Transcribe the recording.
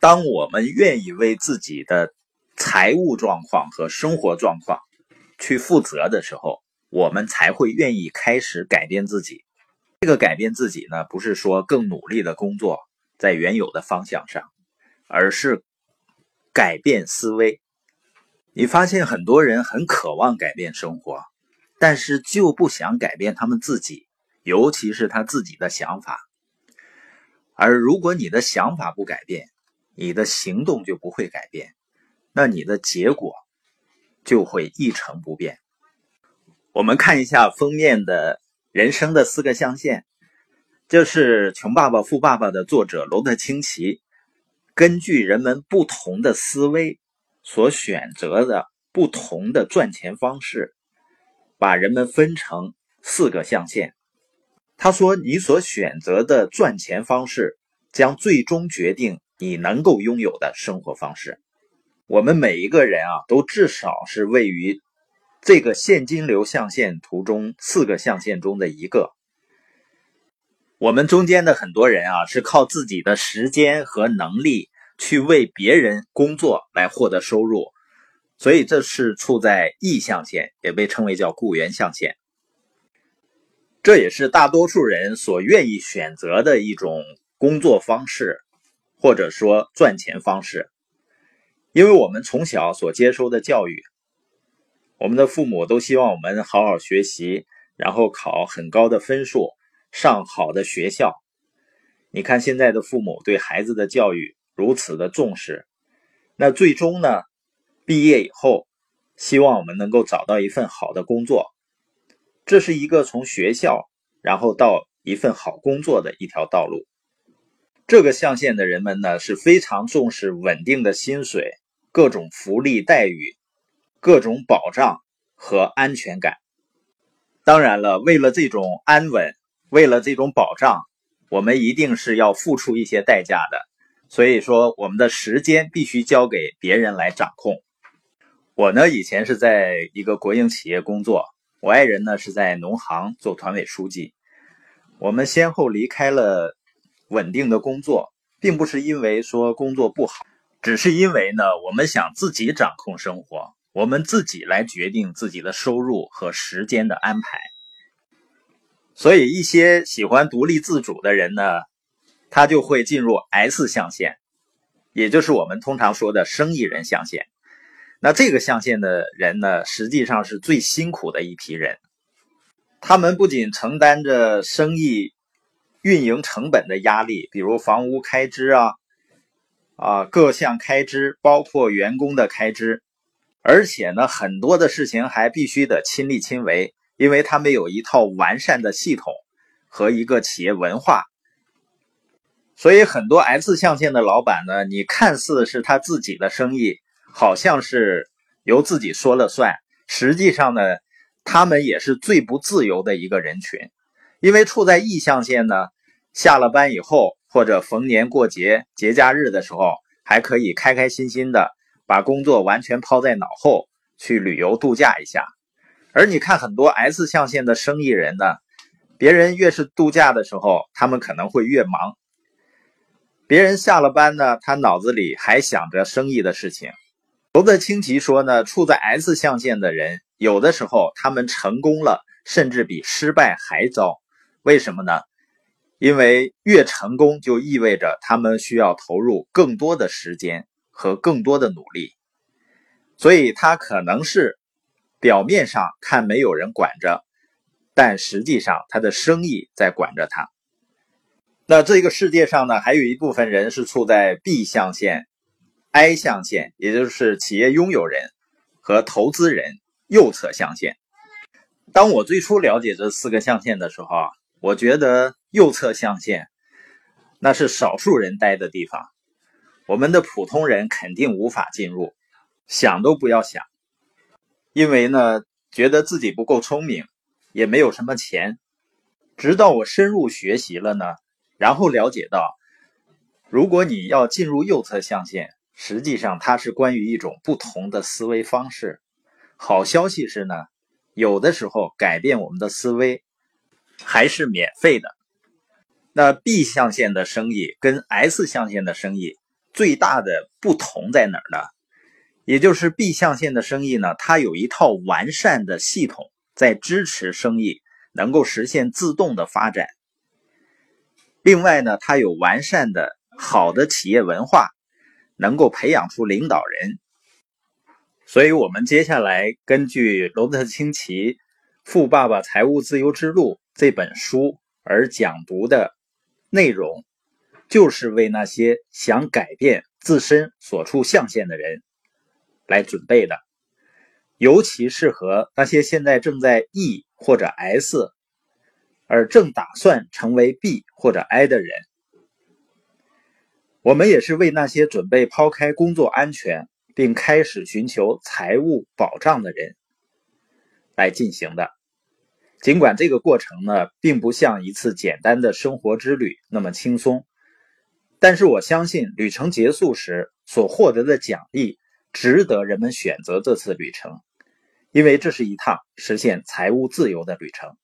当我们愿意为自己的财务状况和生活状况去负责的时候，我们才会愿意开始改变自己。这个改变自己呢，不是说更努力的工作在原有的方向上，而是改变思维。你发现很多人很渴望改变生活，但是就不想改变他们自己，尤其是他自己的想法。而如果你的想法不改变，你的行动就不会改变，那你的结果就会一成不变。我们看一下封面的人生的四个象限，这是《穷爸爸富爸爸》的作者罗特清奇根据人们不同的思维所选择的不同的赚钱方式，把人们分成四个象限。他说：“你所选择的赚钱方式，将最终决定你能够拥有的生活方式。我们每一个人啊，都至少是位于这个现金流象限图中四个象限中的一个。我们中间的很多人啊，是靠自己的时间和能力去为别人工作来获得收入，所以这是处在异象限，也被称为叫雇员象限。”这也是大多数人所愿意选择的一种工作方式，或者说赚钱方式。因为我们从小所接收的教育，我们的父母都希望我们好好学习，然后考很高的分数，上好的学校。你看现在的父母对孩子的教育如此的重视，那最终呢，毕业以后，希望我们能够找到一份好的工作。这是一个从学校然后到一份好工作的一条道路。这个象限的人们呢是非常重视稳定的薪水、各种福利待遇、各种保障和安全感。当然了，为了这种安稳，为了这种保障，我们一定是要付出一些代价的。所以说，我们的时间必须交给别人来掌控。我呢，以前是在一个国营企业工作。我爱人呢是在农行做团委书记，我们先后离开了稳定的工作，并不是因为说工作不好，只是因为呢我们想自己掌控生活，我们自己来决定自己的收入和时间的安排。所以一些喜欢独立自主的人呢，他就会进入 S 象限，也就是我们通常说的生意人象限。那这个象限的人呢，实际上是最辛苦的一批人。他们不仅承担着生意运营成本的压力，比如房屋开支啊，啊各项开支，包括员工的开支，而且呢，很多的事情还必须得亲力亲为，因为他们有一套完善的系统和一个企业文化。所以，很多 S 象限的老板呢，你看似是他自己的生意。好像是由自己说了算，实际上呢，他们也是最不自由的一个人群，因为处在 E 象线呢，下了班以后或者逢年过节、节假日的时候，还可以开开心心的把工作完全抛在脑后，去旅游度假一下。而你看很多 S 象限的生意人呢，别人越是度假的时候，他们可能会越忙。别人下了班呢，他脑子里还想着生意的事情。罗德清奇说呢，处在 S 象限的人，有的时候他们成功了，甚至比失败还糟。为什么呢？因为越成功，就意味着他们需要投入更多的时间和更多的努力。所以，他可能是表面上看没有人管着，但实际上他的生意在管着他。那这个世界上呢，还有一部分人是处在 B 象限。I 象限，也就是企业拥有人和投资人右侧象限。当我最初了解这四个象限的时候啊，我觉得右侧象限那是少数人待的地方，我们的普通人肯定无法进入，想都不要想。因为呢，觉得自己不够聪明，也没有什么钱。直到我深入学习了呢，然后了解到，如果你要进入右侧象限，实际上，它是关于一种不同的思维方式。好消息是呢，有的时候改变我们的思维还是免费的。那 B 象限的生意跟 S 象限的生意最大的不同在哪儿呢？也就是 B 象限的生意呢，它有一套完善的系统在支持生意能够实现自动的发展。另外呢，它有完善的好的企业文化，能够培养出领导人。所以，我们接下来根据罗伯特清崎《富爸爸财务自由之路》这本书而讲读的内容，就是为那些想改变自身所处象限的人。来准备的，尤其适合那些现在正在 E 或者 S，而正打算成为 B 或者 I 的人。我们也是为那些准备抛开工作安全并开始寻求财务保障的人来进行的。尽管这个过程呢，并不像一次简单的生活之旅那么轻松，但是我相信旅程结束时所获得的奖励。值得人们选择这次旅程，因为这是一趟实现财务自由的旅程。